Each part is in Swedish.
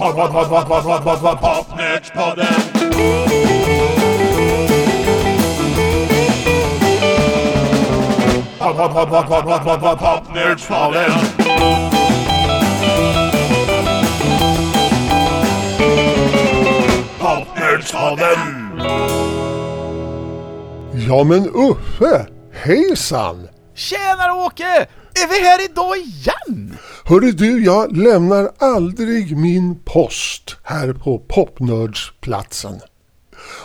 Pod, pod, pod, pod, pod, pod, pod, pod, Popnördspodden. Pod, pod, pod, pod, pod, pod, pod, pod, Popnördspodden. Popnördspodden. Ja men Uffe, hejsan! Tjenare Åke! Är vi här idag igen? Hörru du, jag lämnar aldrig min post här på Popnördsplatsen.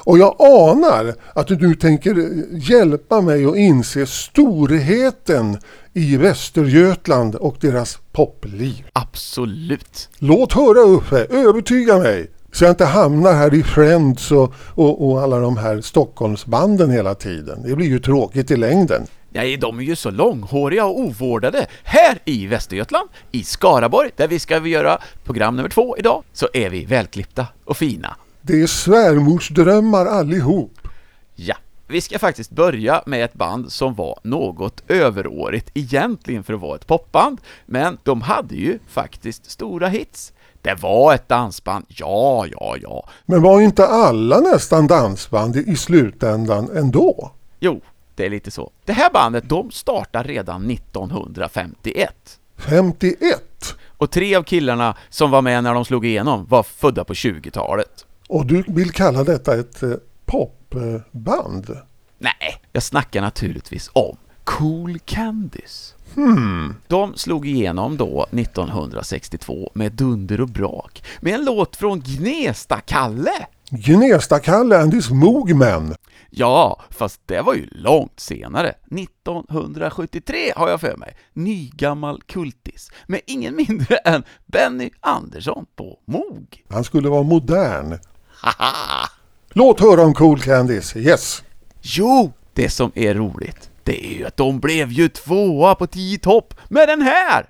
Och jag anar att du nu tänker hjälpa mig att inse storheten i Västergötland och deras popliv. Absolut. Låt höra Uffe, övertyga mig! Så jag inte hamnar här i Friends och, och, och alla de här Stockholmsbanden hela tiden. Det blir ju tråkigt i längden. Nej, de är ju så långhåriga och ovårdade. Här i Västergötland, i Skaraborg, där vi ska göra program nummer två idag, så är vi välklippta och fina. Det är svärmorsdrömmar allihop. Ja, vi ska faktiskt börja med ett band som var något överårigt egentligen för att vara ett popband, men de hade ju faktiskt stora hits. Det var ett dansband, ja, ja, ja. Men var inte alla nästan dansband i slutändan ändå? Jo, det är lite så. Det här bandet, de startade redan 1951. 51? Och tre av killarna som var med när de slog igenom var födda på 20-talet. Och du vill kalla detta ett eh, popband? Nej, jag snackar naturligtvis om Cool Candies. Hmm. De slog igenom då 1962 med dunder och brak med en låt från Gnesta-Kalle. Gnesta-Kalle and his Moogmen. Ja, fast det var ju långt senare. 1973 har jag för mig. Nygammal kultis med ingen mindre än Benny Andersson på Moog. Han skulle vara modern. Haha! Låt höra om Cool Candies, yes. Jo, det som är roligt, det är ju att de blev ju tvåa på 10 topp med den här!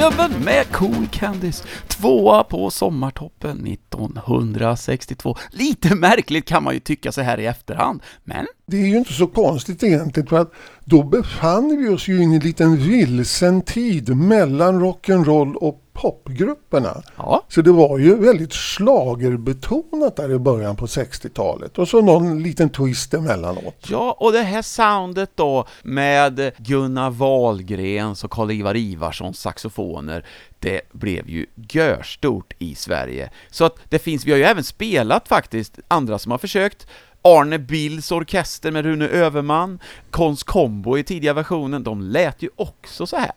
Jämtgubben med Cool Candies, tvåa på sommartoppen 1962. Lite märkligt kan man ju tycka så här i efterhand, men Det är ju inte så konstigt egentligen för att då befann vi oss ju i en liten vilsen tid mellan rock'n'roll och popgrupperna. ja, Så det var ju väldigt slagerbetonat där i början på 60-talet och så någon liten twist emellanåt. Ja, och det här soundet då med Gunnar Wahlgrens och Karl-Ivar Ivarssons saxofoner, det blev ju görstort i Sverige. Så att det finns, vi har ju även spelat faktiskt andra som har försökt, Arne Bills orkester med Rune Överman, Konst Combo i tidiga versionen, de lät ju också så här.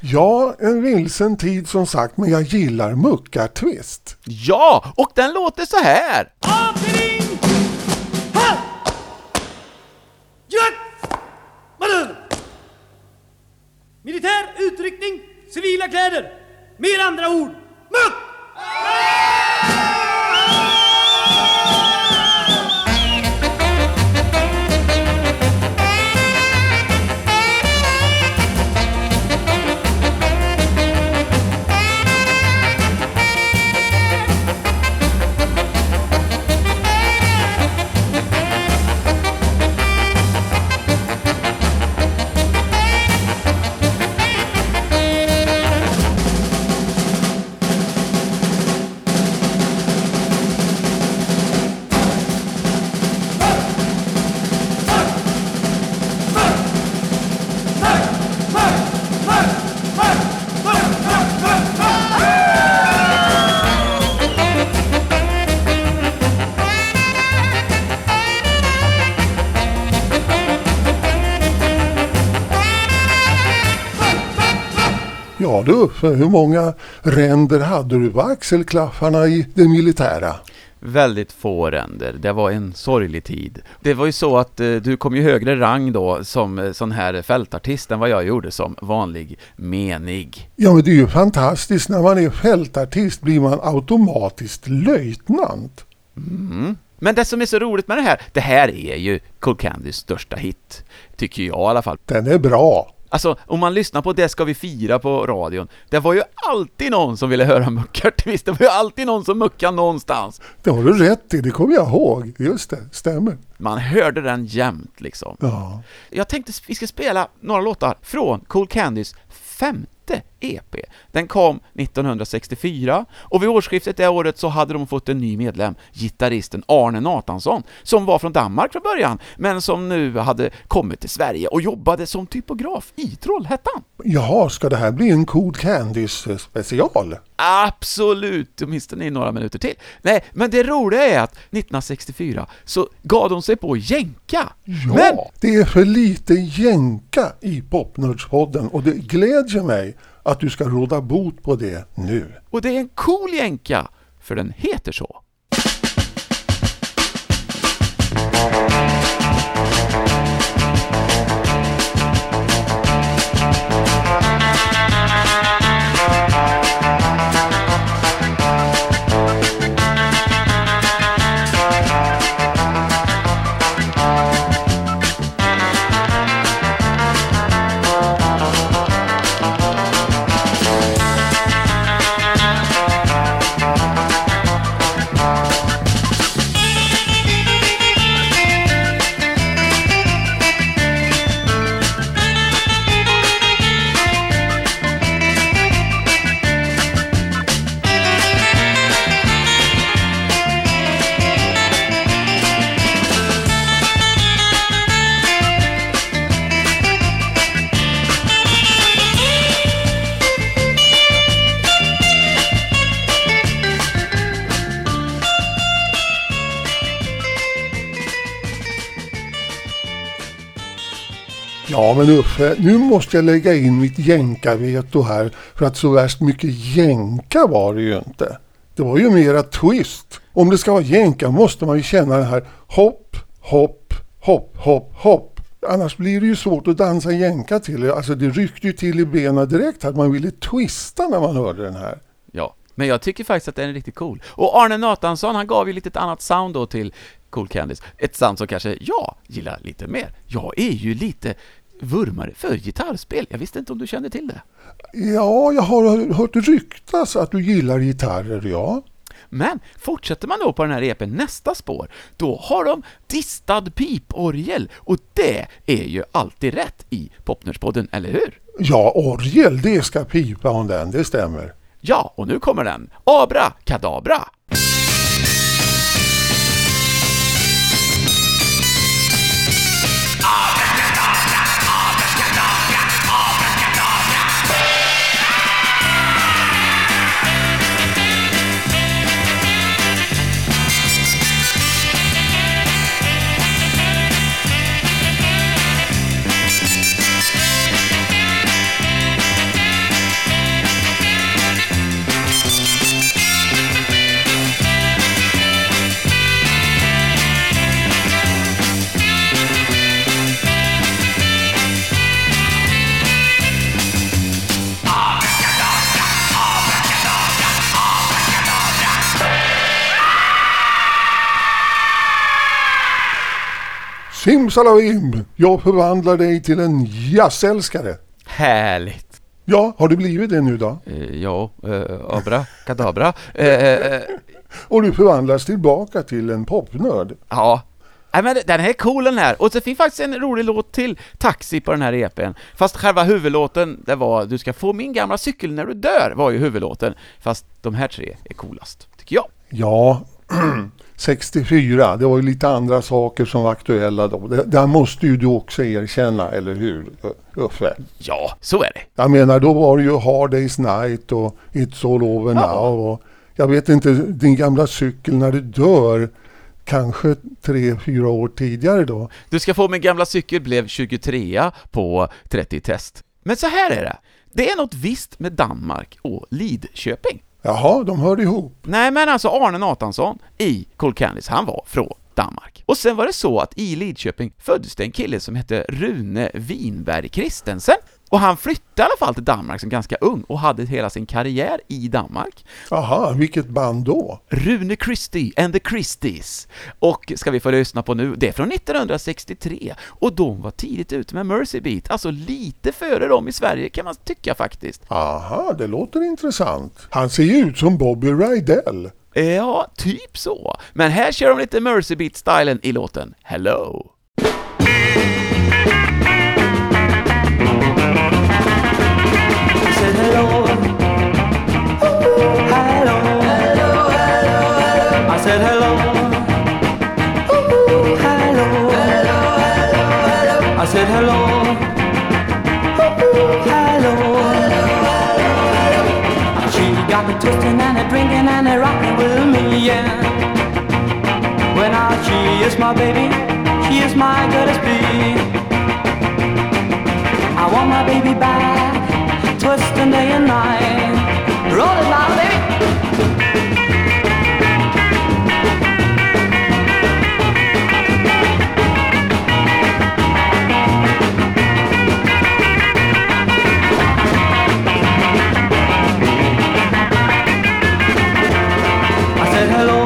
Ja, en vilsen tid som sagt, men jag gillar muckartvist. Ja, och den låter så här! Militär utryckning, civila kläder. Med andra ord, muck! Ja du hur många ränder hade du på axelklaffarna i det militära? Väldigt få ränder. Det var en sorglig tid. Det var ju så att eh, du kom ju högre rang då som eh, sån här fältartist än vad jag gjorde som vanlig menig. Ja men det är ju fantastiskt, när man är fältartist blir man automatiskt löjtnant. Mm. Men det som är så roligt med det här, det här är ju Cool Candys största hit. Tycker jag i alla fall. Den är bra. Alltså, om man lyssnar på Det ska vi fira på radion, det var ju alltid någon som ville höra muckartvist, det var ju alltid någon som muckade någonstans. Det har du rätt i, det kommer jag ihåg. Just det, stämmer. Man hörde den jämt liksom. Ja. Jag tänkte vi ska spela några låtar från Cool Candys femte EP. Den kom 1964 och vid årsskiftet det året så hade de fått en ny medlem, gitarristen Arne Nathansson, som var från Danmark från början, men som nu hade kommit till Sverige och jobbade som typograf i Trollhättan. Jaha, ska det här bli en Cool Candies eh, special? Absolut, åtminstone i några minuter till. Nej, men det roliga är att 1964 så gav de sig på jänka. Ja, Men det är för lite jänka i Popnördspodden och det glädjer mig att du ska råda bot på det nu. Och det är en cool jänka, för den heter så. Ja men Uffe, nu måste jag lägga in mitt jänkaveto här för att så värst mycket jänka var det ju inte. Det var ju mera twist. Om det ska vara jänka måste man ju känna det här hopp, hopp, hopp, hopp, hopp. Annars blir det ju svårt att dansa jänka till. Alltså det ryckte ju till i benen direkt att man ville twista när man hörde den här. Ja, men jag tycker faktiskt att den är riktigt cool. Och Arne Nathansson, han gav ju lite ett annat sound då till Cool Candies. Ett sound som kanske jag gillar lite mer. Jag är ju lite vurmare för gitarrspel. Jag visste inte om du kände till det. Ja, jag har hört ryktas att du gillar gitarrer, ja. Men fortsätter man då på den här EPn nästa spår, då har de distad piporgel och det är ju alltid rätt i Popnörspodden, eller hur? Ja, orgel, det ska pipa om den, det stämmer. Ja, och nu kommer den. Abra kadabra! Simsalabim! Jag förvandlar dig till en jazzälskare. Härligt! Ja, har du blivit det nu då? Eh, ja, eh, abra kadabra. Eh, eh, Och du förvandlas tillbaka till en popnörd. ja. Nej men den här är cool den här, och det finns faktiskt en rolig låt till, Taxi, på den här EPn. Fast själva huvudlåten, det var Du ska få min gamla cykel när du dör, var ju huvudlåten. Fast de här tre är coolast, tycker jag. Ja, 64, det var ju lite andra saker som var aktuella då. Det, där måste ju du också erkänna, eller hur Uffe? Ja, så är det. Jag menar, då var det ju Hard Day's Night och It's All Over Ja. Now. Och jag vet inte, din gamla cykel när du dör, kanske tre, fyra år tidigare då. Du ska få min gamla cykel blev 23 på 30 test. Men så här är det. Det är något visst med Danmark och Lidköping. Jaha, de hörde ihop. Nej, men alltså Arne Nathansson i Cold Candies, han var från Danmark. Och sen var det så att i Lidköping föddes det en kille som hette Rune Winberg Christensen. Och han flyttade i alla fall till Danmark som ganska ung och hade hela sin karriär i Danmark. Aha, vilket band då? Rune Christie and the Christies. Och ska vi få lyssna på nu, det är från 1963 och de var tidigt ute med Mercy Beat, alltså lite före dem i Sverige kan man tycka faktiskt. Aha, det låter intressant. Han ser ju ut som Bobby Rydell. Ja, typ så. Men här kör de lite Mercy Beat-stylen i låten Hello. I said hello. Hello, hello, hello. I said hello. Hello, hello, hello. She got me twisting and a drinking and a rockin' with me, yeah. When I she is my baby, she is my girl be I want my baby back, twisting day and night. Roll it loud, baby. I said hello. Hello.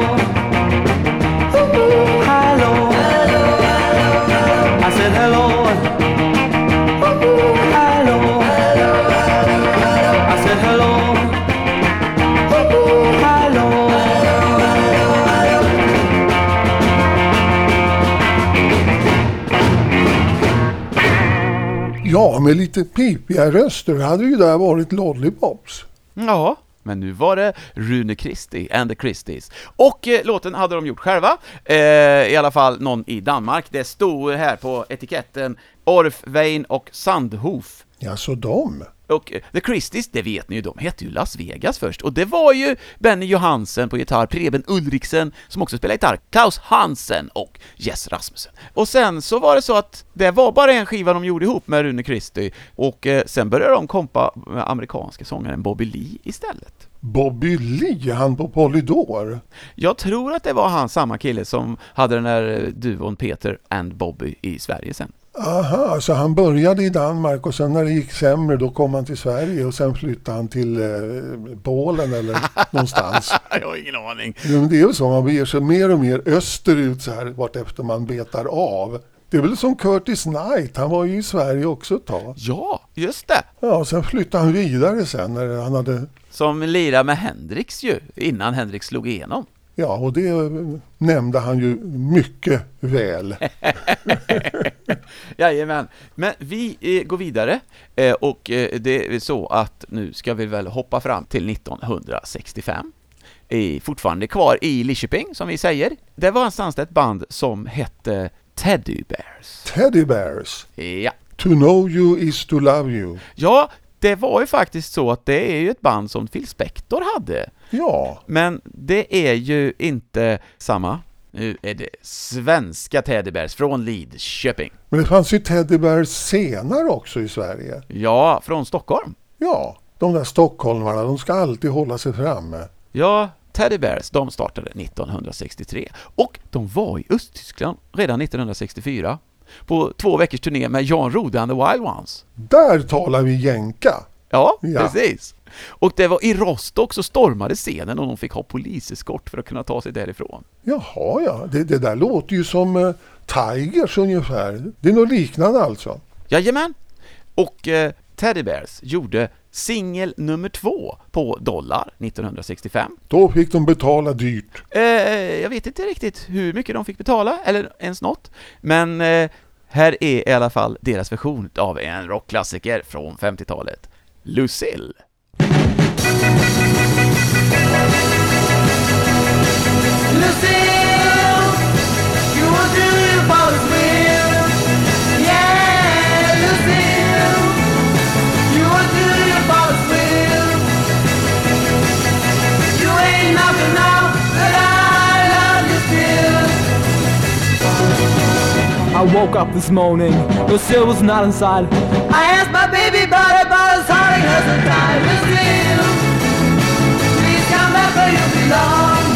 Ja, med lite pipiga röster hade ju där varit Lollipops. Ja, men nu var det Rune Christie and the Christies. Och eh, låten hade de gjort själva, eh, i alla fall någon i Danmark. Det stod här på etiketten Orf, Wein och Sandhof. Ja, så de. Och eh, The Christies, det vet ni ju, de hette ju Las Vegas först, och det var ju Benny Johansen på gitarr, Preben Ulriksen som också spelade gitarr, Klaus Hansen och Jess Rasmussen. Och sen så var det så att det var bara en skiva de gjorde ihop med Rune Christie, och eh, sen började de kompa med amerikanska sångaren Bobby Lee istället. Bobby Lee, han på Polydor. Jag tror att det var han, samma kille, som hade den där eh, duon Peter and Bobby i Sverige sen. Aha, så han började i Danmark och sen när det gick sämre då kom han till Sverige och sen flyttade han till eh, Polen eller någonstans. Jag har ingen aning. Men det är ju så, man beger sig mer och mer österut så här vartefter man betar av. Det är väl som Curtis Knight, han var ju i Sverige också ett tag. Ja, just det! Ja, och sen flyttade han vidare sen när han hade, Som lirade med Hendrix ju, innan Hendrix slog igenom. Ja och det nämnde han ju mycket väl. Jajamän. Men vi eh, går vidare eh, och eh, det är så att nu ska vi väl hoppa fram till 1965. Eh, fortfarande kvar i Lidköping, som vi säger. Det var någonstans ett band som hette Teddy Bears. Teddy Bears, Ja. To know you is to love you. Ja, det var ju faktiskt så att det är ju ett band som Phil Spector hade. Ja, Men det är ju inte samma. Nu är det svenska Teddy Bears från Lidköping. men det fanns ju Teddy Bears senare också i Sverige. Ja, från Stockholm. Ja, de där stockholmarna, de ska alltid hålla sig framme. Ja, Teddy Bears, de startade 1963 och de var i Östtyskland redan 1964 på två veckors turné med Jan Rode and the Wild Ones. Där talar vi jänka. Ja, Ja. precis. Och det var i Rostock så stormade scenen och de fick ha poliseskort för att kunna ta sig därifrån. Jaha, ja. Det, det där låter ju som eh, Tigers ungefär. Det är något liknande alltså. Jajamän! Och eh, Teddy Bears gjorde singel nummer två på Dollar 1965. Då fick de betala dyrt. Eh, jag vet inte riktigt hur mycket de fick betala, eller ens något, men eh, här är i alla fall deras version av en rockklassiker från 50-talet, Lucille. I love you still. I woke up this morning, Lucille was not inside. I asked my baby, but train hasn't died, still, please come back where you belong.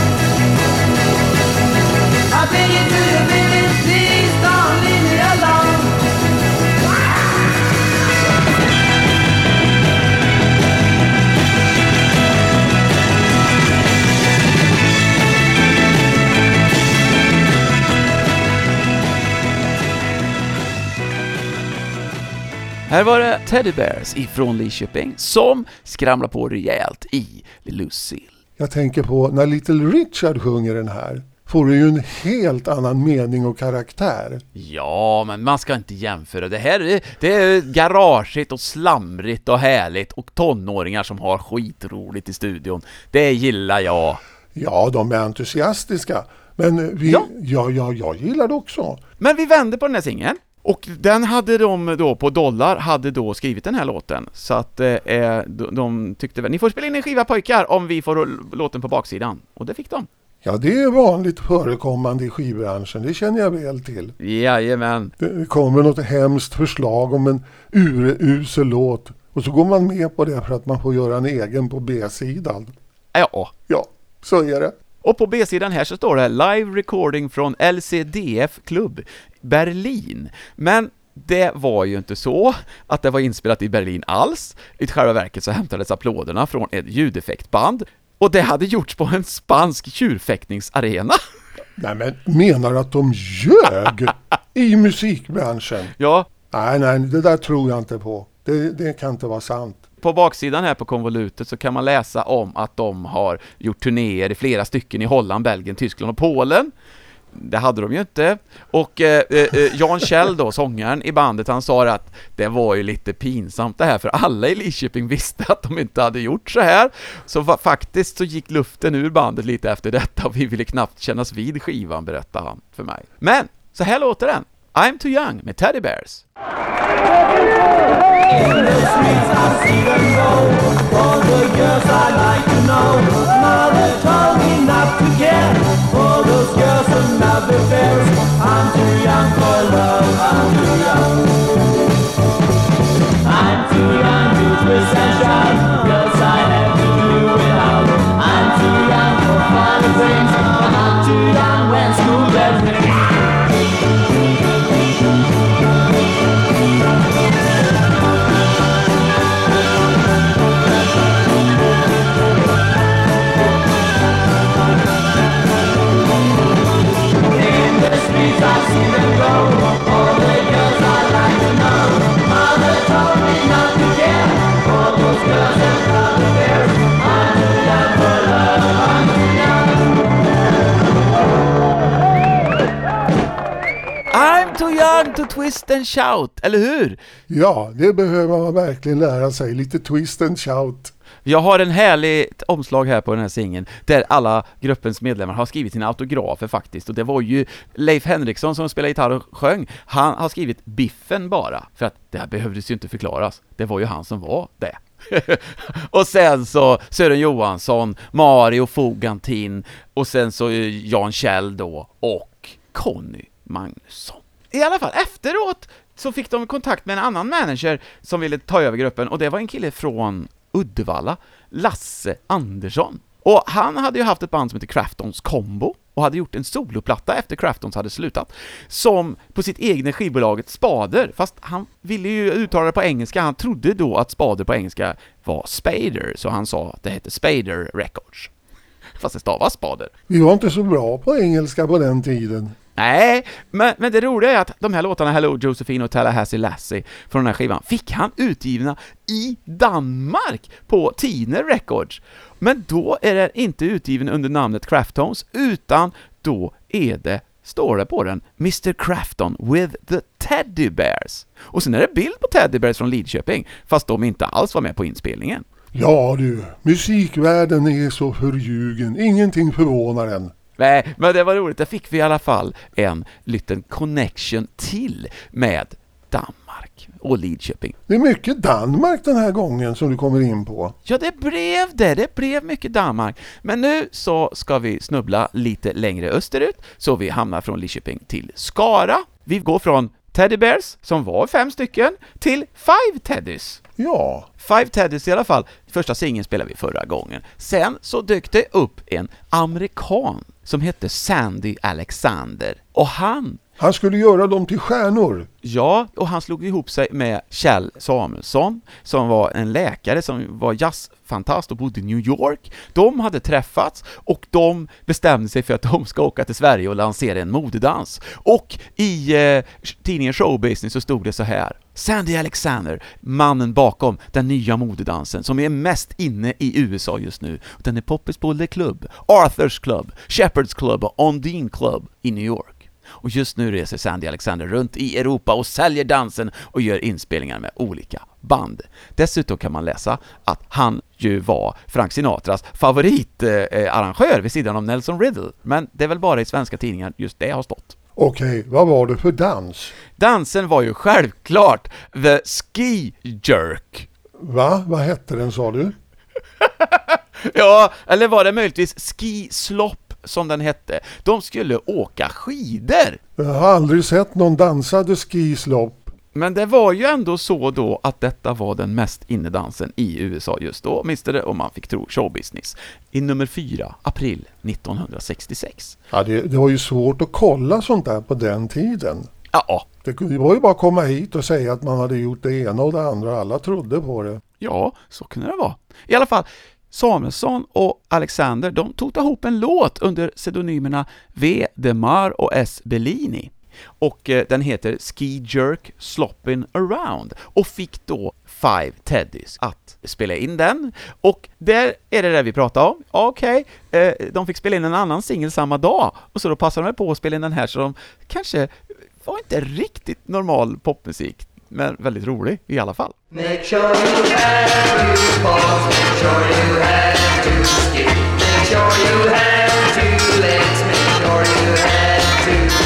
Här var det Teddy Bears ifrån Lidköping som skramlar på rejält i Lucille. Jag tänker på när Little Richard sjunger den här. Får det ju en helt annan mening och karaktär. Ja, men man ska inte jämföra. Det här är, det är garageigt och slamrigt och härligt och tonåringar som har skitroligt i studion. Det gillar jag. Ja, de är entusiastiska. Men vi, Ja. ja. Ja, jag gillar det också. Men vi vände på den här singeln. Och den hade de då på Dollar, hade då skrivit den här låten. Så att eh, de, de tyckte väl, ni får spela in en skiva pojkar om vi får låten på baksidan. Och det fick de. Ja, det är vanligt förekommande i skivbranschen. Det känner jag väl till. Jajamän. Det kommer något hemskt förslag om en urusel låt. Och så går man med på det för att man får göra en egen på B-sidan. Ja. Ja, så är det. Och på B-sidan här så står det Live recording från LCDF Club Berlin. Men det var ju inte så att det var inspelat i Berlin alls. I själva verket så hämtades applåderna från ett ljudeffektband. Och det hade gjorts på en spansk tjurfäktningsarena. Nej men menar du att de ljög i musikbranschen? Ja, Nej, nej, det där tror jag inte på. Det, det kan inte vara sant. på baksidan här på konvolutet så kan man läsa om att de har gjort turnéer i flera stycken i Holland, Belgien, Tyskland och Polen. Det hade de ju inte. Och eh, eh, eh, Jan Kjell då, sångaren i bandet, han sa att det var ju lite pinsamt det här, för alla i Lidköping visste att de inte hade gjort så här. Så va- faktiskt så gick luften ur bandet lite efter detta och vi ville knappt kännas vid skivan, berättade han för mig. Men, så här låter den. I'm too young med Teddy Bears. shouldn't have been fair. I'm too young for love, I'm too young. To twist and shout, eller hur? Ja, det behöver man verkligen lära sig. Lite twist and shout. Jag har en härligt omslag här på den här singeln där alla gruppens medlemmar har skrivit sina autografer faktiskt och det var ju Leif Henriksson som spelade gitarr och sjöng, han har skrivit Biffen bara, för att det här behövdes ju inte förklaras, det var ju han som var det. och sen så Sören Johansson, Mario Fogantin och sen så Jan Kjell då och Conny Magnusson. I alla fall efteråt så fick de kontakt med en annan manager som ville ta över gruppen och det var en kille från Uddevalla, Lasse Andersson. Och han hade ju haft ett band som heter Craftons Combo och hade gjort en soloplatta efter Craftons hade slutat, som på sitt egna skivbolaget Spader, fast han ville ju uttala det på engelska, han trodde då att Spader på engelska var Spader, så han sa att det hette Spader Records. Fast det stavas Spader. Vi var inte så bra på engelska på den tiden. Nej, men, men det roliga är att de här låtarna, Hello Josephine och Tallahassee Lassie, från den här skivan, fick han utgivna i Danmark på Tiner Records. Men då är den inte utgiven under namnet Craftones, utan då är det, står det på den, Mr Crafton with the Teddy Bears. Och sen är det bild på Teddy Bears från Lidköping, fast de inte alls var med på inspelningen. Ja du, musikvärlden är så förljugen. Ingenting förvånar en. Nej, men det var roligt, där fick vi i alla fall en liten connection till med Danmark och Lidköping. Det är mycket Danmark den här gången som du kommer in på. Ja, det blev det, det blev mycket Danmark. Men nu så ska vi snubbla lite längre österut, så vi hamnar från Lidköping till Skara. Vi går från Teddy Bears, som var fem stycken, till Five Teddys. Ja, Five Teddys i alla fall. Första singeln spelade vi förra gången. Sen så dök det upp en amerikan som hette Sandy Alexander. Och han, han skulle göra dem till stjärnor. ja, och han slog ihop sig med Kjell Samuelsson, som var en läkare som var jazzfantast och bodde i New York. De hade träffats och de bestämde sig för att de ska åka till Sverige och lansera en modedans. Och i eh, tidningen Showbusiness så stod det så här Sandy Alexander, mannen bakom den nya modedansen som är mest inne i USA just nu. Den är poppis på Le Club, Arthurs Club, Shepherds Club och Ondine Club i New York. Och just nu reser Sandy Alexander runt i Europa och säljer dansen och gör inspelningar med olika band. Dessutom kan man läsa att han ju var Frank Sinatras favoritarrangör vid sidan av Nelson Riddle, men det är väl bara i svenska tidningar just det har stått. Okej, vad var det för dans? Dansen var ju självklart The Ski Jerk. Va? Vad hette den sa du? Ja, eller var det möjligtvis Ski Slop som den hette? De skulle åka skidor! Jag har aldrig sett någon dansade skislopp. Men det var ju ändå så då att detta var den mest innedansen i USA just då, åtminstone om man fick tro showbusiness. I nummer 4, april 1966. Ja, det, det var ju svårt att kolla sånt där på den tiden. Ja, Det var ju bara att komma hit och säga att man hade gjort det ena och det andra. Alla trodde på det. ja, så kunde det vara. I alla fall, Samuelsson och Alexander, de tog ihop en låt under pseudonymerna V. Demar och S. Bellini. Och eh, den heter Ski Jerk Sloppin' Around och fick då Five Teddys att spela in den. Och där är det det vi pratar om. Okej, okay. de fick spela in en annan singel samma dag, och så då passade de på att spela in den här, så de kanske var inte riktigt normal popmusik, men väldigt rolig i alla fall. Make sure you have two balls. Make sure you have two skis. Make sure you have two legs. Make sure you have two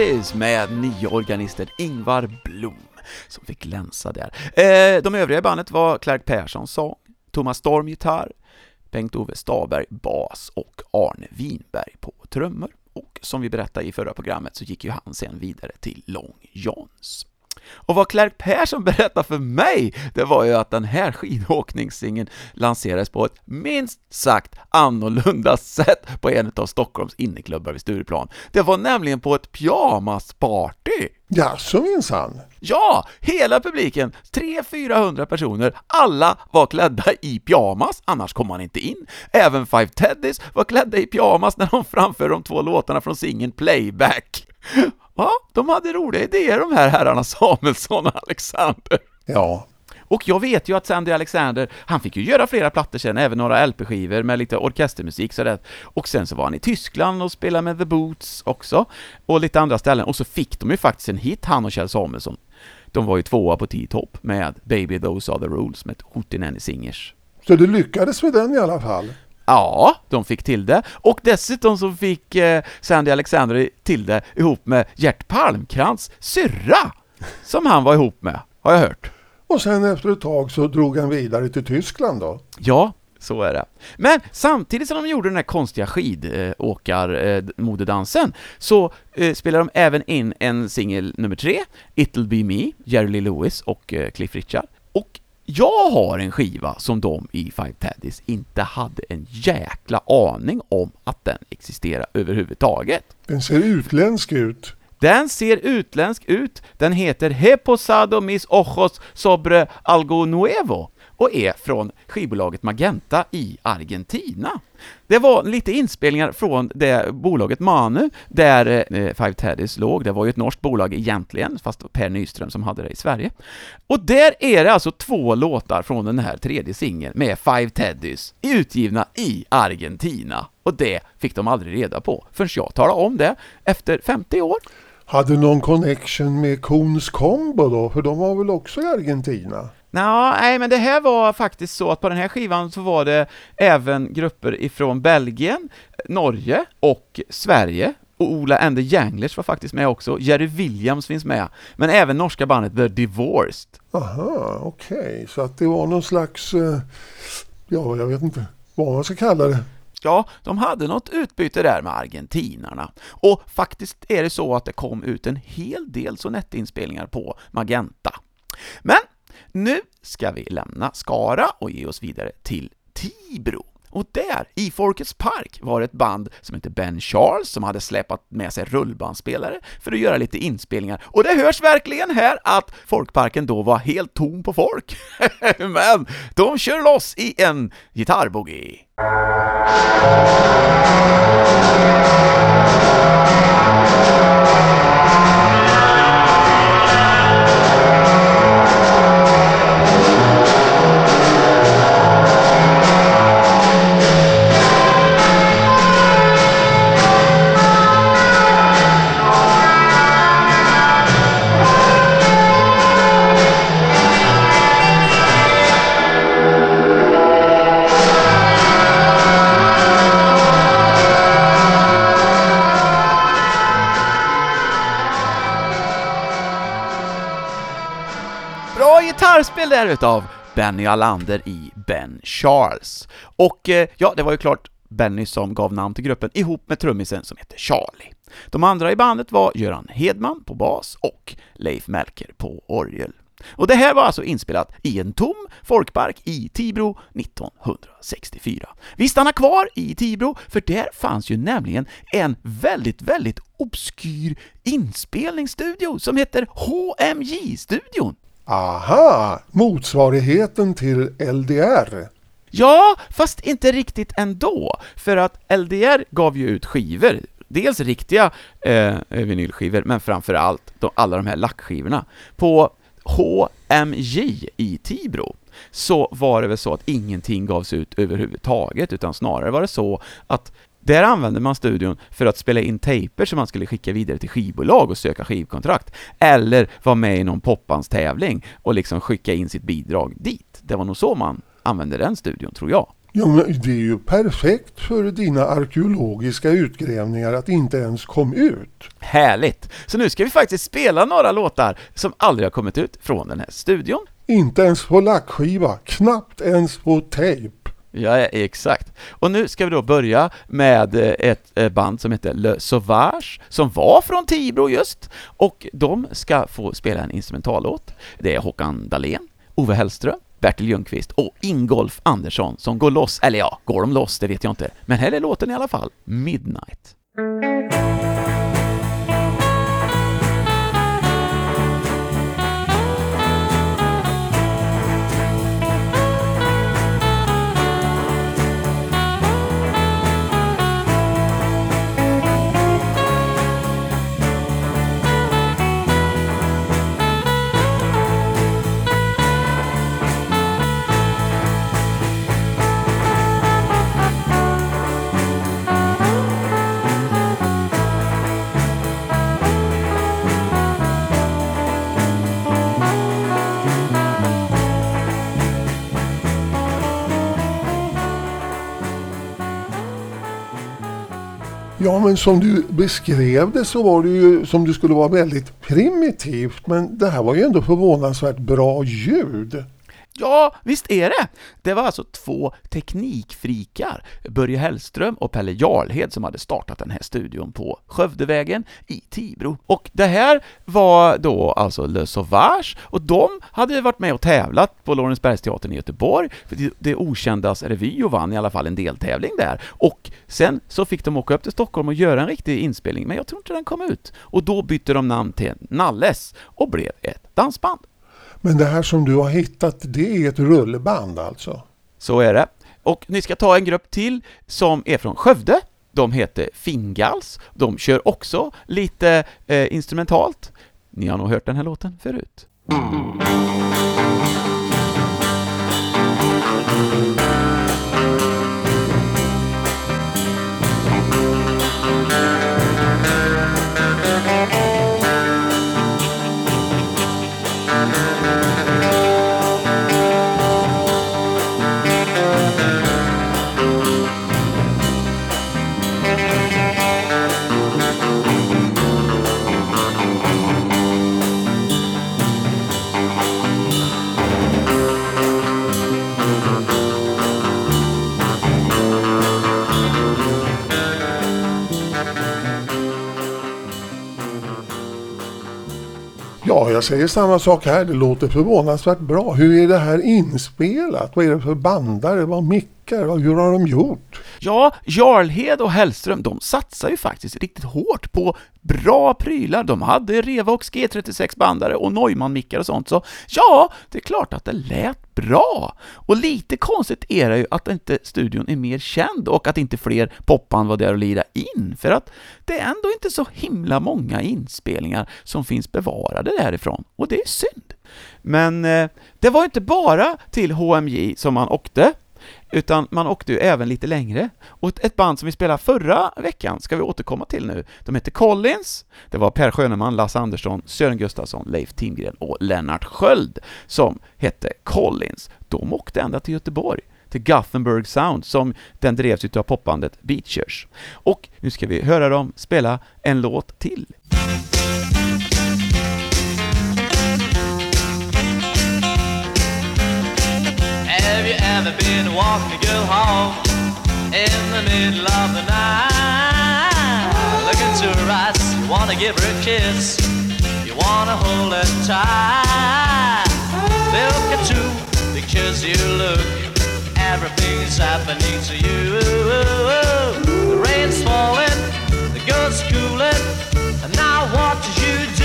Five med nio organister Ingvar Blom som fick länsa där. Eh, de övriga i bandet var Clark Persson sång, Thomas Storm gitarr, Bengt-Ove Staberg bas och Arne Winberg på trummor. Och som vi berättade i förra programmet så gick ju han sen vidare till Long Johns. Och vad Clark Persson berättade för mig, det var ju att den här skidåkningssingeln lanserades på ett minst sagt annorlunda sätt på en av Stockholms inneklubbar vid Stureplan. Det var nämligen på ett pyjamasparty! Jaså minsann? Ja, hela publiken, 300-400 personer, alla var klädda i pyjamas, annars kom man inte in. Även Five Teddys var klädda i pyjamas när de framför de två låtarna från singeln Playback. Ja, de hade roliga idéer de här herrarna Samuelsson och Alexander. Ja, Och jag vet ju att Sandy Alexander, han fick ju göra flera plattor sen, även några LP-skivor med lite orkestermusik sådär. Och sen så var han i Tyskland och spelade med The Boots också, och lite andra ställen. Och så fick de ju faktiskt en hit, han och Kjell Samuelsson. De var ju tvåa på T-top med Baby Those Are The Rules med Hootenanny Singers. så du lyckades med den i alla fall? Ja, de fick till det. Och dessutom så fick eh, Sandy Alexander till det ihop med Gert Palmkrantz syrra, som han var ihop med, har jag hört. Och sen efter ett tag så drog han vidare till Tyskland då? Ja, så är det. Men samtidigt som de gjorde den här konstiga skidåkar-modedansen så eh, spelade de även in en singel nummer tre, It'll Be Me, Jerry Lee Lewis och eh, Cliff Richard. Och jag har en skiva som de i Five Teddys inte hade en jäkla aning om att den existerar överhuvudtaget. Den ser utländsk ut. Den ser utländsk ut, den heter He posado mis ojos sobre algo nuevo och är från skivbolaget Magenta i Argentina. Det var lite inspelningar från det bolaget Manu, där eh, Five Teddies låg. Det var ju ett norskt bolag egentligen, fast Per Nyström som hade det i Sverige. Och där är det alltså två låtar från den här tredje singeln med Five Teddies, utgivna i Argentina. Och det fick de aldrig reda på, förrän jag talade om det efter 50 år. Hade någon connection med Kons Combo då? För de var väl också i Argentina? Nå, nej, men det här var faktiskt så att på den här skivan så var det även grupper ifrån Belgien, Norge och Sverige. Och Ola Ende Janglers var faktiskt med också, Jerry Williams finns med, men även norska bandet The Divorced. Aha, okej. Så att det var någon slags, eh, ja jag vet inte vad man ska kalla det. Ja, de hade något utbyte där med argentinarna. Och faktiskt är det så att det kom ut en hel del sonettinspelningar på Magenta. Men nu ska vi lämna Skara och ge oss vidare till Tibro. Och där, i Folkets Park, var det ett band som hette Ben Charles som hade släpat med sig rullbandspelare för att göra lite inspelningar. Och det hörs verkligen här att Folkparken då var helt tom på folk. Men de kör loss i en gitarrboogie. Där utav Benny Allander i Ben Charles. Och eh, ja, det var ju klart Benny som gav namn till gruppen ihop med trummisen som heter Charlie. De andra i bandet var Göran Hedman på bas och Leif Melker på orgel. Och det här var alltså inspelat i en tom folkpark i Tibro 1964. Vi stannar kvar i Tibro, för där fanns ju nämligen en väldigt, väldigt obskyr inspelningsstudio som heter HMJ-studion. Aha, motsvarigheten till LDR. Ja, fast inte riktigt ändå, för att LDR gav ju ut skivor, dels riktiga eh, vinylskivor, men framför allt de, alla de här lackskivorna. På HMJ i Tibro så var det väl så att ingenting gavs ut överhuvudtaget, utan snarare var det så att där använde man studion för att spela in tejper som man skulle skicka vidare till skivbolag och söka skivkontrakt, eller vara med i någon popbandstävling och liksom skicka in sitt bidrag dit. Det var nog så man använde den studion, tror jag. Ja, men det är ju perfekt för dina arkeologiska utgrävningar att inte ens kom ut. Härligt! Så nu ska vi faktiskt spela några låtar som aldrig har kommit ut från den här studion. Inte ens på lackskiva, knappt ens på tejp. Ja, exakt. Och nu ska vi då börja med eh, ett eh, band som heter Le Sauvage, som var från Tibro just, och de ska få spela en instrumentallåt. Det är Håkan Dahlén, Ove Hellström, Bertil Ljungqvist och Ingolf Andersson som går loss, eller ja, går de loss, det vet jag inte. Men här är låten i alla fall, Midnight. Ja, men som du beskrev det så var det ju som det skulle vara väldigt primitivt. Men det här var ju ändå förvånansvärt bra ljud. Ja, visst är det! Det var alltså två teknikfrikar, Börje Hellström och Pelle Jarlhed, som hade startat den här studion på Skövdevägen i Tibro. Och det här var då alltså Le Sauvage, och de hade varit med och tävlat på Lorensbergsteatern i Göteborg, för det- okändas revy och vann i alla fall en deltävling där. Och sen så fick de åka upp till Stockholm och göra en riktig inspelning, men jag tror inte den kom ut. Och då bytte de namn till Nalles och blev ett dansband. Men det här som du har hittat, det är ett rullband alltså? Så är det. Och ni ska ta en grupp till som är från Skövde. De heter Fingals. De kör också lite eh, instrumentalt. Ni har nog hört den här låten förut. Mm. Jag säger samma sak här. Det låter förvånansvärt bra. Hur är det här inspelat? Vad är det för bandare? Vad mick? Och Hur har de gjort? Ja, Jarlhed och Hellström, de satsar ju faktiskt riktigt hårt på bra prylar. De hade Revox G36-bandare och Neumann-mickar och sånt, så ja, det är klart att det lät bra. Och lite konstigt är det ju att inte studion är mer känd och att inte fler popband var där och lirade in, för att det är ändå inte så himla många inspelningar som finns bevarade därifrån, och det är synd. Men eh, det var inte bara till HMJ som man åkte, utan man åkte ju även lite längre. Och ett- band som vi spelade förra veckan ska vi återkomma till nu. De heter Collins, det var Per Schöneman, Lasse Andersson, Sören Gustafsson, Leif Timgren och Lennart Sköld som hette Collins. De åkte ända till Göteborg, till Gothenburg Sound, som den drevs utav popbandet Beachers. Och nu ska vi höra dem spela en låt till. Have you ever been walking a girl home in the middle of the night? Look into her eyes, you wanna give her a kiss, you wanna hold her tight. Look at you, because you look, everything's happening to you. The rain's falling, the girl's cooling, and now what you do?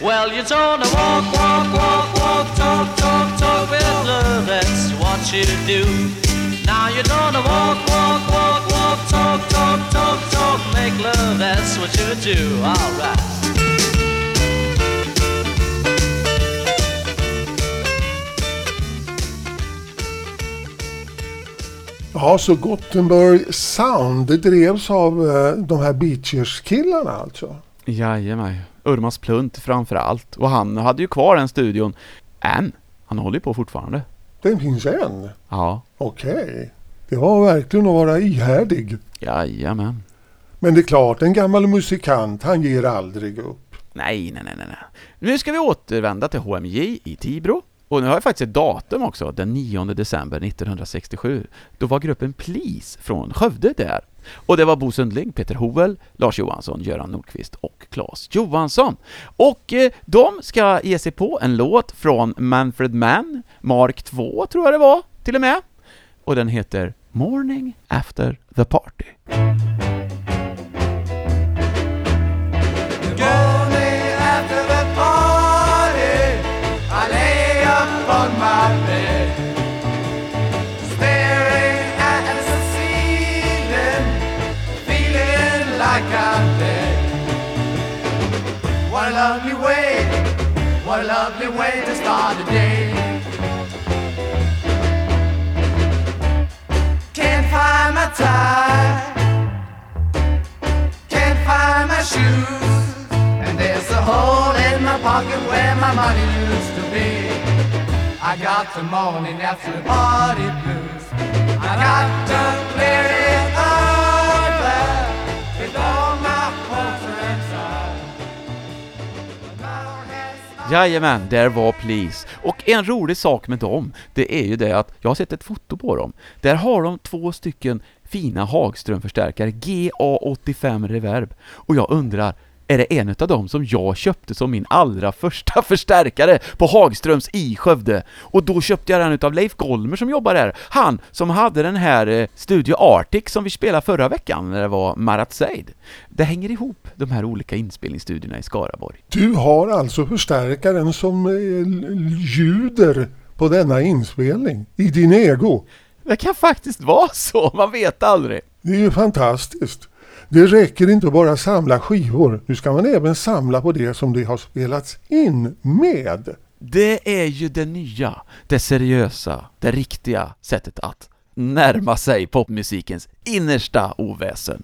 Well, you don't walk, walk, walk, walk, talk, talk, talk with love. That's what you do. Now you don't walk, walk, walk, walk, talk, talk, talk, talk, make love. That's what you do. All right. Ja, så Gothenburg Sound, det drevs av eh, de här Beachers-killarna alltså? Jajamän, Urmas Plunt framför allt. Och han hade ju kvar den studion än. Han håller ju på fortfarande. Den finns än? Ja, Okej. Det var verkligen att vara ihärdig. jajamän. Men det är klart, en gammal musikant, han ger aldrig upp. Nej, nej, nej, nej. nej. Nu ska vi återvända till HMJ i Tibro. Och nu har jag faktiskt ett datum också, den 9 december 1967. Då var gruppen Please från Skövde där. Och det var Bo Sundling, Peter Hovel, Lars Johansson, Göran Nordqvist och Claes Johansson. Och eh, de ska ge sig på en låt från Manfred Mann, Mark 2 tror jag det var, till och med. Och den heter Morning After the Party. Hole in my pocket where my money used to be. I got the morning after the party blues. I got to clear it over with all my hopes and sighs. Jajamän, där var Please. Och en rolig sak med dem, det är ju det att jag har sett ett foto på dem. Där har de två stycken fina Hagström-förstärkare, GA85 Reverb. Och jag undrar, är det en av dem som jag köpte som min allra första förstärkare på Hagströms i Skövde. Och då köpte jag den utav Leif Golmer som jobbar där. Han som hade den här eh, Studio Arctic som vi spelade förra veckan när det var Marat Seid. Det hänger ihop, de här olika inspelningsstudierna i Skaraborg. Du har alltså förstärkaren som eh, ljuder på denna inspelning i din ego. Det kan faktiskt vara så, man vet aldrig. Det är ju fantastiskt. Det räcker inte att bara samla skivor. Nu ska man även samla på det som det har spelats in med. Det är ju det nya, det seriösa, det riktiga sättet att närma sig popmusikens innersta oväsen.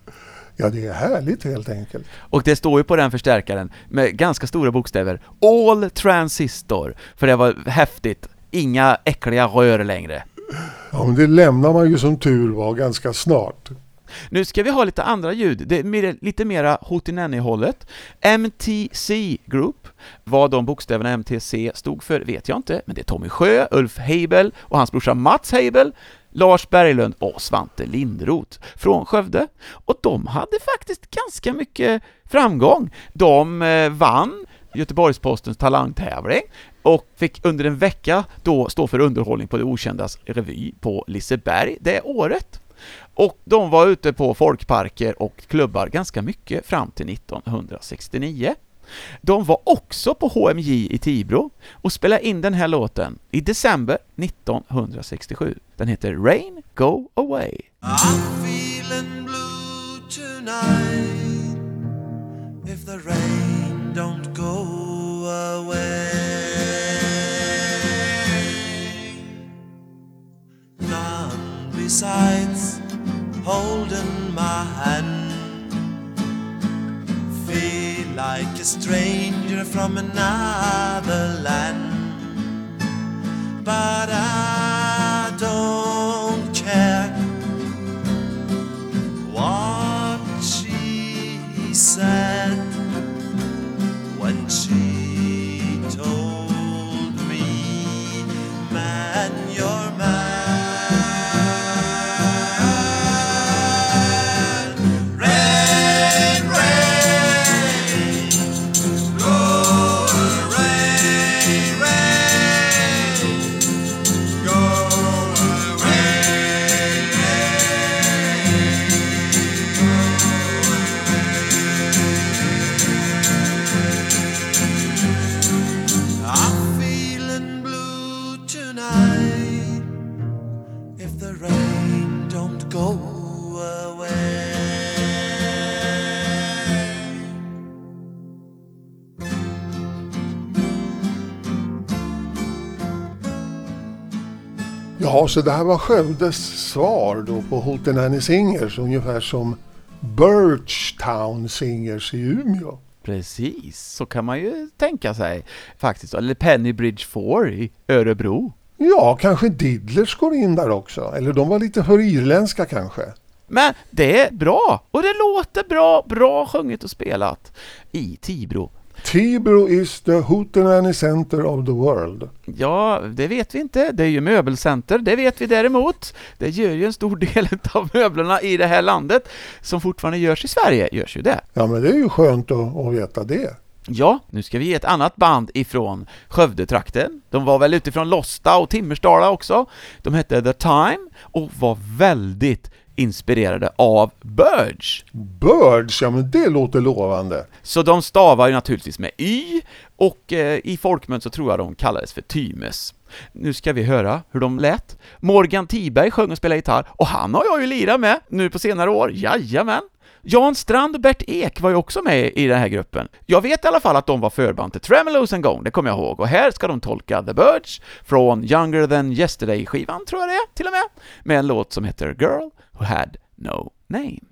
Ja, det är härligt helt enkelt. Och det står ju på den förstärkaren med ganska stora bokstäver All Transistor, för det var häftigt. Inga äckliga rör längre. Ja, men det lämnar man ju som tur var ganska snart. Nu ska vi ha lite andra ljud, det är mer, lite mera Hootenanny-hållet. MTC Group, vad de bokstäverna MTC stod för vet jag inte, men det är Tommy Sjö, Ulf Heibel och hans brorsa Mats Heibel, Lars Berglund och Svante Lindroth från Skövde. Och de hade faktiskt ganska mycket framgång. De eh, vann Göteborgs-Postens talangtävling och fick under en vecka då stå för underhållning på det okändas revy på Liseberg det året. Och de var ute på folkparker och klubbar ganska mycket fram till 1969. De var också på HMJ i Tibro och spelade in den här låten i december 1967. Den heter Rain Go Away. I'm feeling blue tonight. If the rain don't go away, besides holding my hand. Feel like a stranger from another land but I Ja, så det här var Skövdes svar då på Hootenanny Singers, ungefär som Birchtown Singers i Umeå. Precis, så kan man ju tänka sig faktiskt. Eller Pennybridge 4 i Örebro. Ja, kanske Diddlers går in där också. Eller de var lite för irländska kanske. Men det är bra, och det låter bra, bra sjunget och spelat i Tibro. Tibro is the Hootenanny center of the world. Ja, det vet vi inte. Det är ju möbelcenter, det vet vi däremot. Det gör ju en stor del av möblerna i det här landet som fortfarande görs i Sverige, görs ju det. Ja, men det är ju skönt att, att veta det. Ja, nu ska vi ge ett annat band ifrån Skövdetrakten. De var väl utifrån Losta och Timmersdala också. De hette The Time och var väldigt inspirerade av Birds. Birds, ja men det låter lovande. Så de stavar ju naturligtvis med Y, och eh, i folkmun så tror jag de kallades för Tymes. Nu ska vi höra hur de lät. Morgan Tiberg sjöng och spelade gitarr, och han har jag ju lirat med nu på senare år, jajamän! Jan Strand och Bert Ek var ju också med i den här gruppen. Jag vet i alla fall att de var förband till Tremelos en gång, det kommer jag ihåg, och här ska de tolka The Birds från Younger than Yesterday-skivan, tror jag det är, till och med, med en låt som heter Girl Who Had No Name.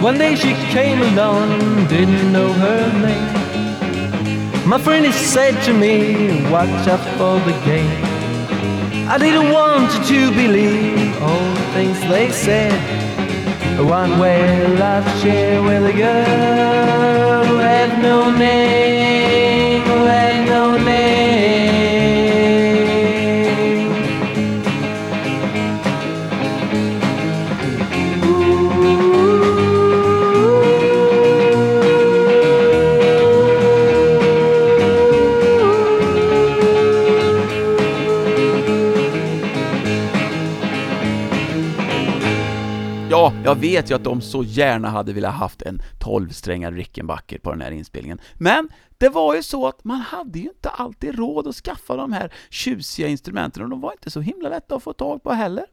One day she came along, didn't know her name. My friend he said to me, watch out for the game. I didn't want to believe all the things they said. One way life share with a girl who had no name, who had no name. Jag vet ju att de så gärna hade velat haft en 12-strängad Rickenbacker på den här inspelningen, men det var ju så att man hade ju inte alltid råd att skaffa de här tjusiga instrumenten och de var inte så himla lätta att få tag på heller.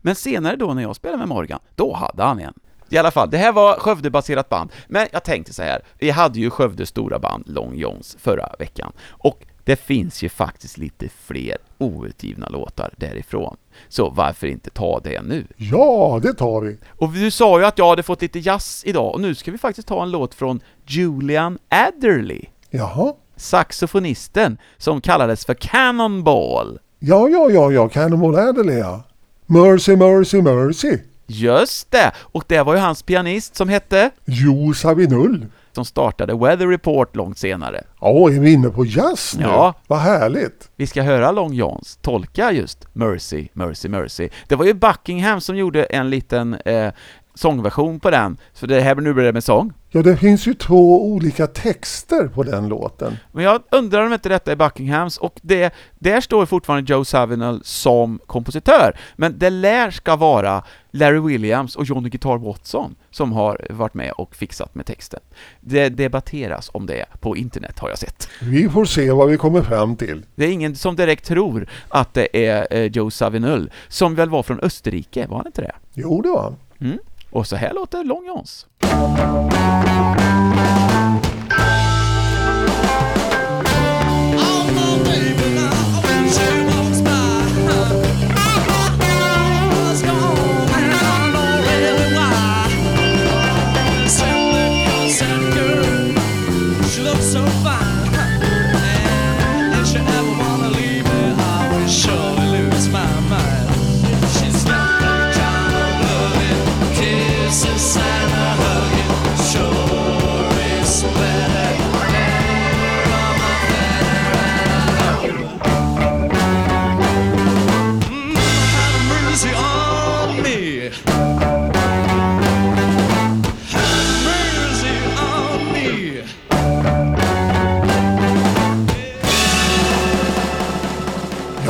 Men senare då när jag spelade med Morgan, då hade han en. I alla fall, det här var Skövde-baserat band, men jag tänkte så här. vi hade ju Skövdes stora band Long Johns förra veckan, och det finns ju faktiskt lite fler outgivna låtar därifrån. Så varför inte ta det nu? Ja, det tar vi. Och du sa ju att jag hade fått lite jazz idag, och nu ska vi faktiskt ta en låt från Julian Adderley, Jaha. saxofonisten som kallades för Cannonball. Ja, ja, ja, ja, Cannonball Adderley ja. Mercy, mercy, mercy. Just det! Och det var ju hans pianist som hette, Jo Savinull. Som startade Weather Report långt senare. Ja, är vi inne på jazz nu? Ja. Vad härligt. Vi ska höra Long Johns tolka just Mercy, Mercy, Mercy. Det var ju Buckingham som gjorde en liten eh, sångversion på den, så det här nu blir det med sång. Ja, det finns ju två olika texter på den låten. Men jag undrar om inte detta är Buckinghams, och det, där står fortfarande Joe Savinel som kompositör, men det lär ska vara Larry Williams och Johnny Guitar Watson som har varit med och fixat med texten. Det debatteras om det på internet har jag sett. Vi får se vad vi kommer fram till. Det är ingen som direkt tror att det är eh, Joe Savinel, som väl var från Österrike, var han inte det? Jo, det var han. Mm. Och så här låter Long Johns.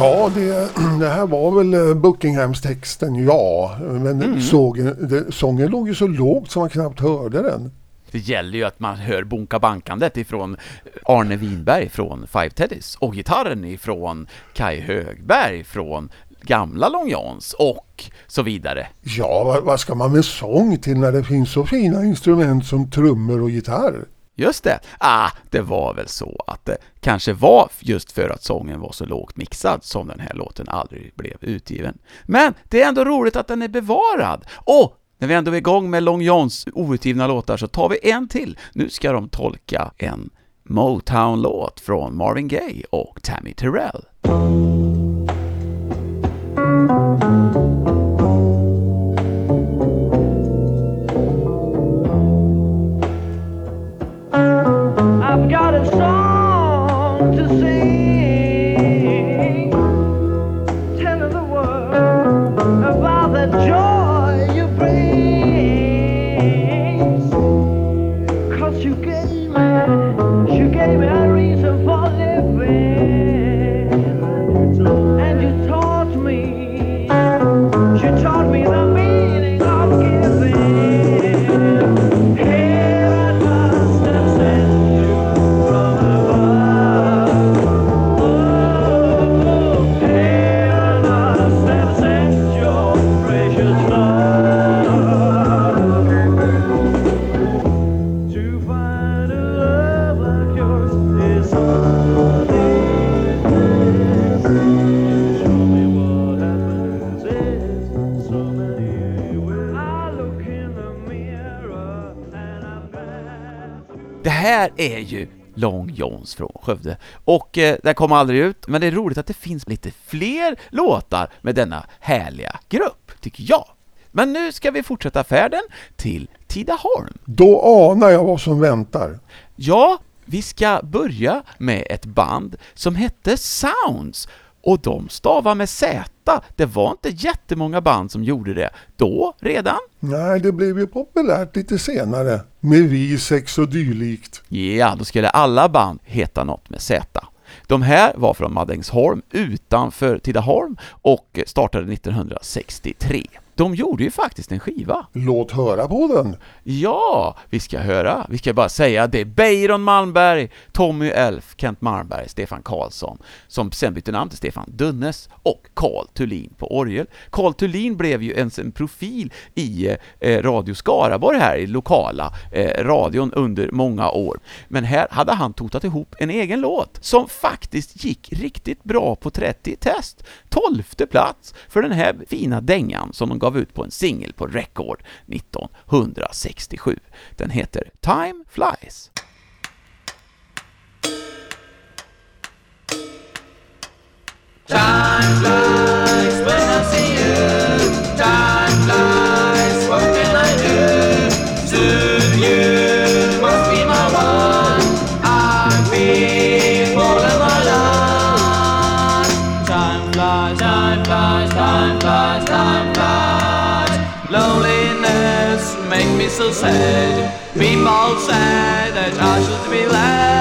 Ja, det, det här var väl eh, Buckinghams-texten, ja. Men sågen, det, sången låg ju så lågt så man knappt hörde den. Det gäller ju att man hör bunka bankandet ifrån Arne Winberg från Five Teddies och gitarren ifrån Kai Högberg från gamla Long Johns och så vidare. Ja, vad, vad ska man med sång till när det finns så fina instrument som trummor och gitarr? Just det. Ah, det var väl så att det kanske var just för att sången var så lågt mixad som den här låten aldrig blev utgiven. Men det är ändå roligt att den är bevarad. Och när vi ändå är igång med Long Johns outgivna låtar så tar vi en till. Nu ska de tolka en Motown-låt från Marvin Gaye och Tammy Terrell. Är ju Long Johns från Skövde. Och eh, den kom aldrig ut, men det är roligt att det finns lite fler låtar med denna härliga grupp, tycker jag. Men nu ska vi fortsätta färden till Tidaholm. Då anar jag vad som väntar. Ja, vi ska börja med ett band som hette Sounds, och de stavar med Z. Det var inte jättemånga band som gjorde det då redan. Nej, det blev ju populärt lite senare. Med V6 och dylikt. Ja, då skulle alla band heta något med Z. De här var från Madängsholm utanför Tidaholm och startade 1963. De gjorde ju faktiskt en skiva. Låt höra på den. Ja, vi ska höra. Vi ska bara säga det. Bayron Malmberg, Tommy Elf, Kent Malmberg, Stefan Karlsson, som sen bytte namn till Stefan Dunnes, och Carl Thulin på orgel. Carl Thulin blev ju en, en profil i eh, Radio Skaraborg här, i lokala eh, radion under många år. Men här hade han totat ihop en egen låt som faktiskt gick riktigt bra på 30 test. Tolfte plats för den här fina dängan som de gav ut på en singel på Record 1967. Den heter Time Flies. Time flies so sad. People say that I should be glad.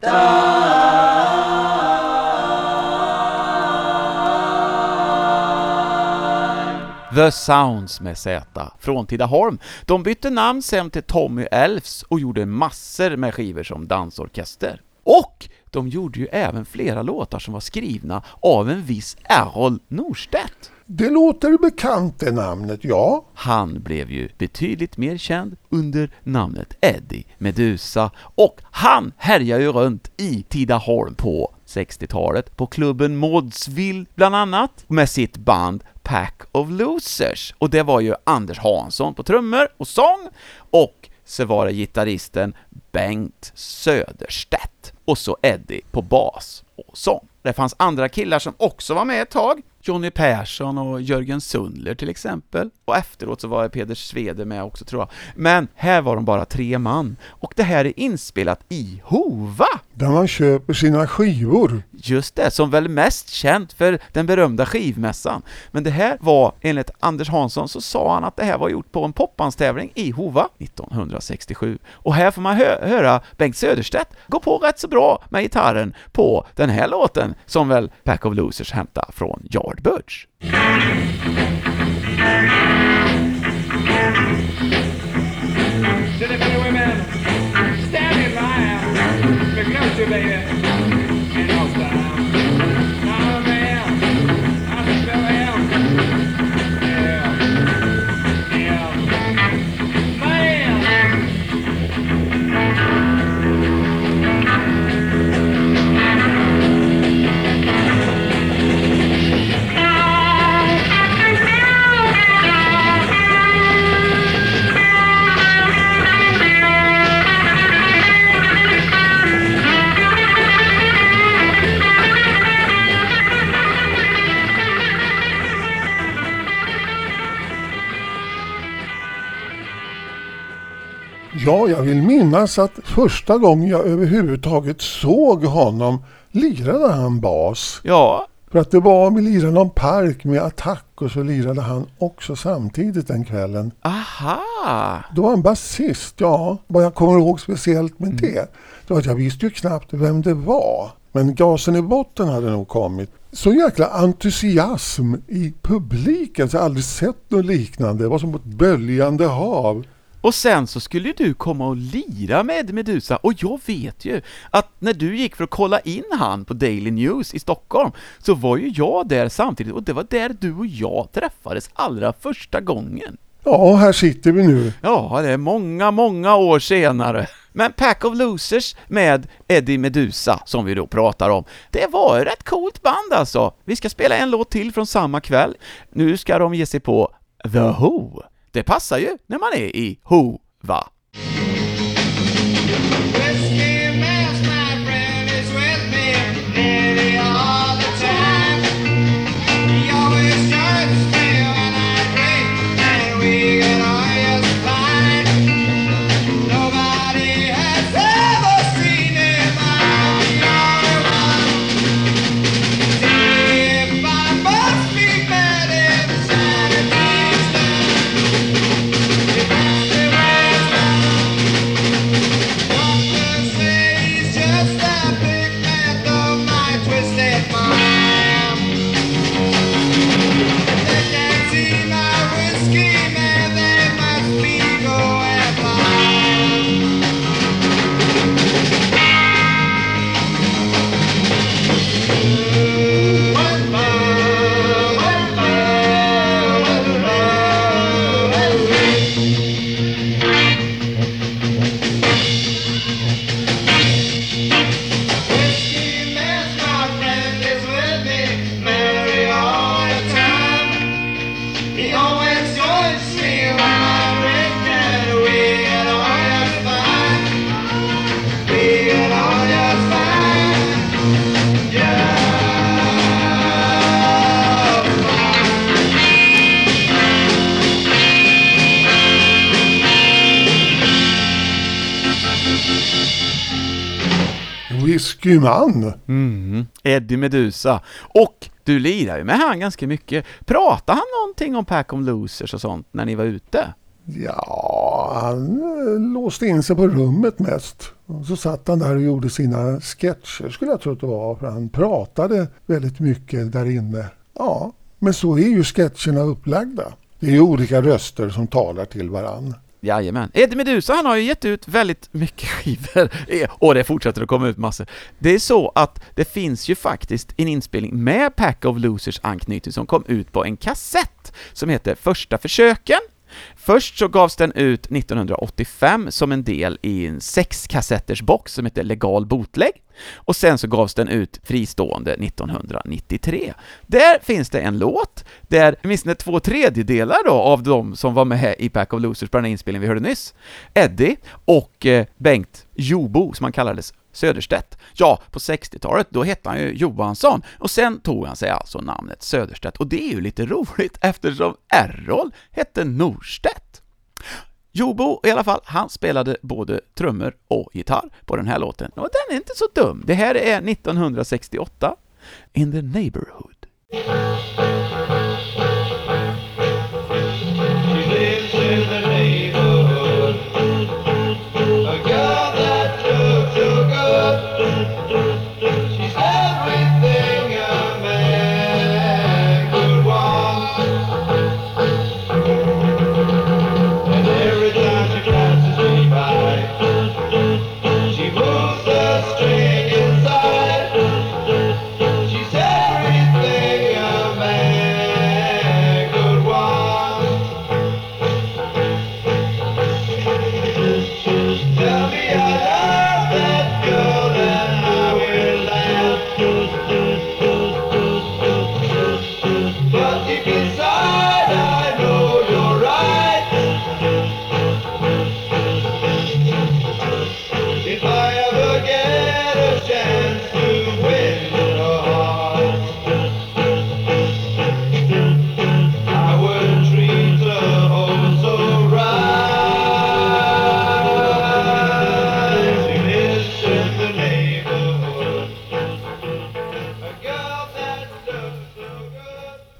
The Sounds med Z från Tidaholm. De bytte namn sen till Tommy Elfs och gjorde massor med skivor som dansorkester. Och de gjorde ju även flera låtar som var skrivna av en viss Errol Norstedt. Det låter bekant det namnet, ja. Han blev ju betydligt mer känd under namnet Eddie Medusa och han härjar ju runt i Tidaholm på 60-talet på klubben Modsville bland annat med sitt band Pack of Losers och det var ju Anders Hansson på trummor och sång och så var det gitarristen Bengt Söderstedt och så Eddie på bas och sång. Det fanns andra killar som också var med ett tag, Johnny Persson och Jörgen Sundler till exempel. Och efteråt så var Peder Svede med också tror jag. Men här var de bara tre man. Och det här är inspelat i Hova! Där man köper sina skivor. Just det, som väl mest känt för den berömda skivmässan. Men det här var, enligt Anders Hansson, så sa han att det här var gjort på en popbandstävling i Hova 1967. Och här får man hö höra Bengt Söderstedt gå på rätt så bra med gitarren på den här låten som väl Pack of Losers hämtar från Yardbirds. To jag vill minnas att första gången jag överhuvudtaget såg honom lirade han bas. Ja, För att det var, vi lirade någon park med attack och så lirade han också samtidigt den kvällen. aha! Då var han basist, ja. Vad jag kommer ihåg speciellt med det, det var att jag visste ju knappt vem det var. Men gasen i botten hade nog kommit. Så jäkla entusiasm i publiken, så jag har aldrig sett något liknande. Det var som ett böljande hav. Och sen så skulle ju du komma och lira med Medusa, och jag vet ju att när du gick för att kolla in han på Daily News i Stockholm, så var ju jag där samtidigt, och det var där du och jag träffades allra första gången. Ja, här sitter vi nu. Ja, det är många, många år senare. Men Pack of Losers med Eddie Medusa, som vi då pratar om, det var ett rätt coolt band alltså. Vi ska spela en låt till från samma kväll. Nu ska de ge sig på The Who. Det passar ju när man är i Hova. Man. Mm. Eddie Medusa. Och du lirar ju med han ganska mycket. Pratade han någonting om Pack of Losers och sånt när ni var ute? Ja, han eh, låste in sig på rummet mest. Och så satt han där och gjorde sina sketcher skulle jag tro att det var. För han pratade väldigt mycket där inne. Ja, men så är ju sketcherna upplagda. Det är ju olika röster som talar till varann. Jajamän. Eddie Medusa han har ju gett ut väldigt mycket skivor e, och det fortsätter att komma ut massor. Det är så att det finns ju faktiskt en inspelning med Pack of Losers anknytning som kom ut på en kassett som heter Första försöken. Först så gavs den ut 1985 som en del i en sexkassetters box som heter Legal Bootleg och sen så gavs den ut fristående 1993. Där finns det en låt där åtminstone två tredjedelar då av de som var med i Pack of Losers på den här inspelningen vi hörde nyss, Eddie och eh, Bengt Jobo, som han kallades, Söderstedt. Ja, på 60-talet, då hette han ju Johansson, och sen tog han sig alltså namnet Söderstedt, och det är ju lite roligt eftersom Errol hette Norstedt. Jobo i alla fall, han spelade både trummor och gitarr på den här låten, och den är inte så dum. Det här är 1968, In the Neighborhood.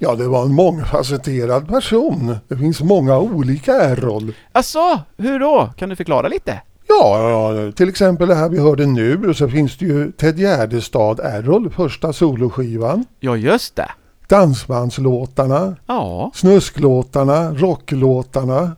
Ja, det var en mångfacetterad person. Det finns många olika Errol. Alltså, hur då? Kan du förklara lite? Ja, ja, till exempel det här vi hörde nu och så finns det ju Ted Gärdestad Errol, första soloskivan. Ja, just det. Dansbandslåtarna, Ja. snusklåtarna, rocklåtarna.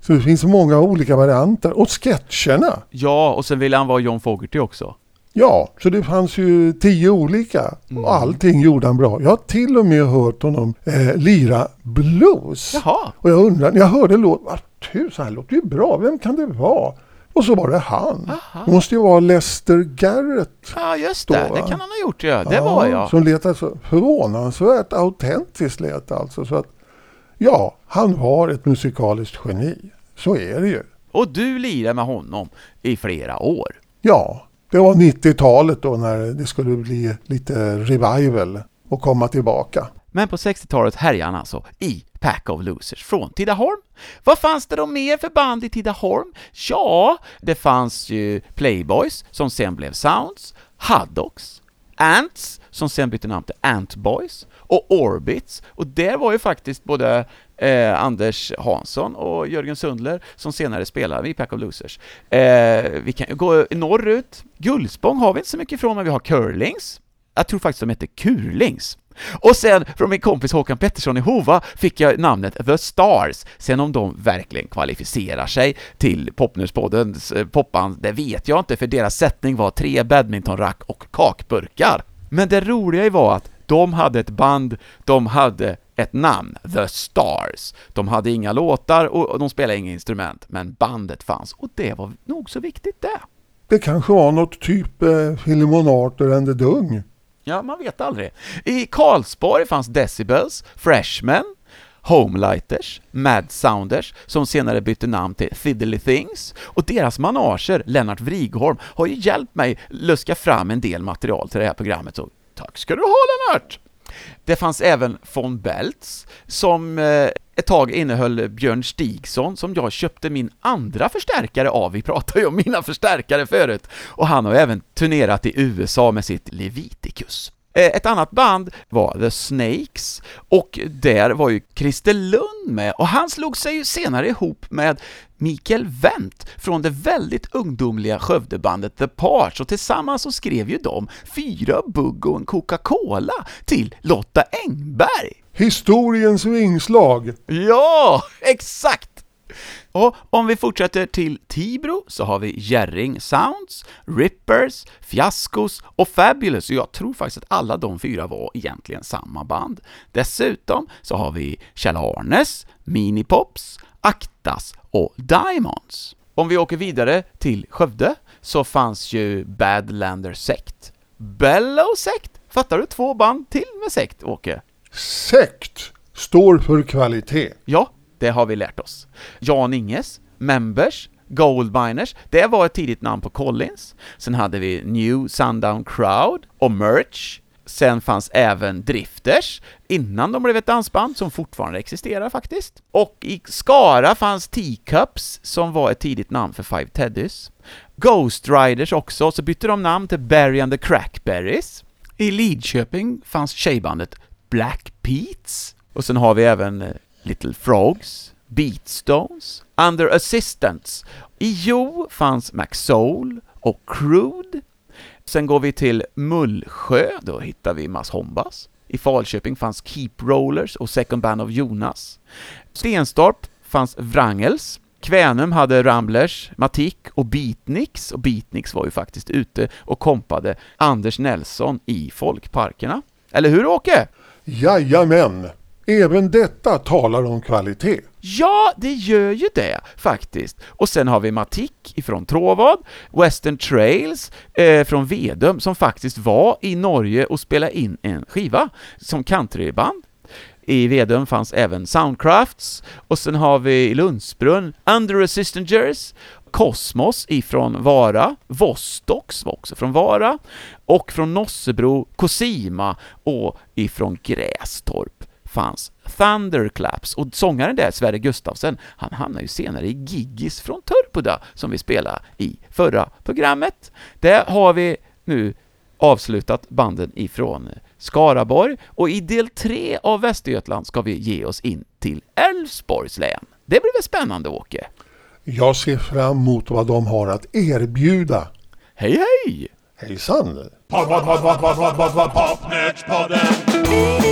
Så det finns många olika varianter. Och sketcherna. Ja, och sen ville han vara John Fogerty också. Ja, så det fanns ju tio olika. Och allting gjorde han bra. Jag har till och med hört honom eh, lira blues. Jaha. Och jag undrar, när jag hörde låten, vad tusan, han låter ju bra, vem kan det vara? Och så var det han. Aha. Det måste ju vara Lester Garrett. Ja, just Då, det. Det va? kan han ha gjort, ja. Det var jag. Som lät alltså förvånansvärt autentiskt lät alltså. Så att, ja, han var ett musikaliskt geni. Så är det ju. Och du lirade med honom i flera år. Ja, det var 90-talet då när det skulle bli lite revival och komma tillbaka. Men på 60-talet härjade han alltså i Pack of Losers från Tidaholm. Vad fanns det då mer för band i Tidaholm? Ja, det fanns ju Playboys, som sen blev Sounds, Haddocks, Ants, som sen bytte namn till Ant Boys, och Orbits, och där var ju faktiskt både eh, Anders Hansson och Jörgen Sundler som senare spelade i Pack of Losers. Eh, vi kan ju gå norrut. Gullspång har vi inte så mycket ifrån, men vi har Curlings. Jag tror faktiskt de hette Kurlings. Och sen från min kompis Håkan Pettersson i Hova fick jag namnet The Stars. Sen om de verkligen kvalificerar sig till Popnörspoddens eh, popband, det vet jag inte, för deras sättning var tre badmintonrack och kakburkar. Men det roliga var att de hade ett band, de hade ett namn, The Stars. De hade inga låtar och de spelade inga instrument, men bandet fanns och det var nog så viktigt det. Det kanske var något typ eh, Filemon Arthur and the Dung. Ja, man vet aldrig. I Karlsborg fanns Decibels, Freshmen, Homelighters, Mad Sounders, som senare bytte namn till Fiddly Things, och deras manager, Lennart Vrigholm, har ju hjälpt mig luska fram en del material till det här programmet, så tack ska du ha Lennart! Det fanns även von Beltz, som eh, ett tag innehöll Björn Stigson, som jag köpte min andra förstärkare av. Vi pratade ju om mina förstärkare förut. Och han har även turnerat i USA med sitt Leviticus. Eh, Ett annat band var The Snakes, och där var ju Christer Lund med, och han slog sig ju senare ihop med Mikael Wendt från det väldigt ungdomliga Skövdebandet The Parts, och tillsammans så skrev ju de Fyra bugg och en Coca-Cola till Lotta Engberg. Historiens vingslag. Ja, exakt! Och om vi fortsätter till Tibro så har vi Jerring Sounds, Rippers, Fiaskos och Fabulous, och jag tror faktiskt att alla de fyra var egentligen samma band. Dessutom så har vi Kjell Arnes, Minipops, Aktas och Diamonds. Om vi åker vidare till Skövde så fanns ju Badlander Sect. Bellow Sect? Fattar du? Två band till med sekt, Åke. Sekt står för kvalitet. Ja, det har vi lärt oss. Jan Inges, Members, Goldminers, det var ett tidigt namn på Collins. Sen hade vi New Sundown Crowd och Merch. Sen fanns även Drifters, innan de blev ett dansband som fortfarande existerar faktiskt. Och i Skara fanns Teacups, som var ett tidigt namn för Five Teddys. Ghost Riders också, så bytte de namn till Barry and the Crackberries. I Lidköping fanns tjejbandet Black Peats. Och sen har vi även eh, Little Frogs, Beatstones, Under Assistance. I Jo fanns McSoul och Crude. Sen går vi till Mullsjö, då hittar vi Mass Hombas. I Falköping fanns Keep Rollers och Second Band of Jonas. Stenstorp fanns Wrangels. Kvänum hade Ramblers, Matik och Beatniks, och Beatniks var ju faktiskt ute och kompade Anders Nelson i folkparkerna. Eller hur Åke? Jajamän, även detta talar om kvalitet. Ja, det gör ju det faktiskt. Och sen har vi Matik ifrån Tråvad, Western Trails eh, från Vedum som faktiskt var i Norge och spelade in en skiva som countryband. I Vedum fanns även Soundcrafts, och sen har vi i Lundsbrunn Under Assistengers, Kosmos ifrån Vara, Vostox var också från Vara, och från Nossebro, Cosima och ifrån Grästorp fanns Thunderclaps, och sångaren där, Sverre Gustafsen, han hamnade ju senare i Giggis från Törpoda, som vi spelade i förra programmet. Där har vi nu avslutat banden ifrån Skaraborg, och i del tre av Västergötland ska vi ge oss in till Älvsborgs län. Det blir väl spännande, Åke? Jag ser fram emot vad de har att erbjuda. Hej, hej! Hejsan! Pod, pod, pod, pod, pod, pod, pod, pod,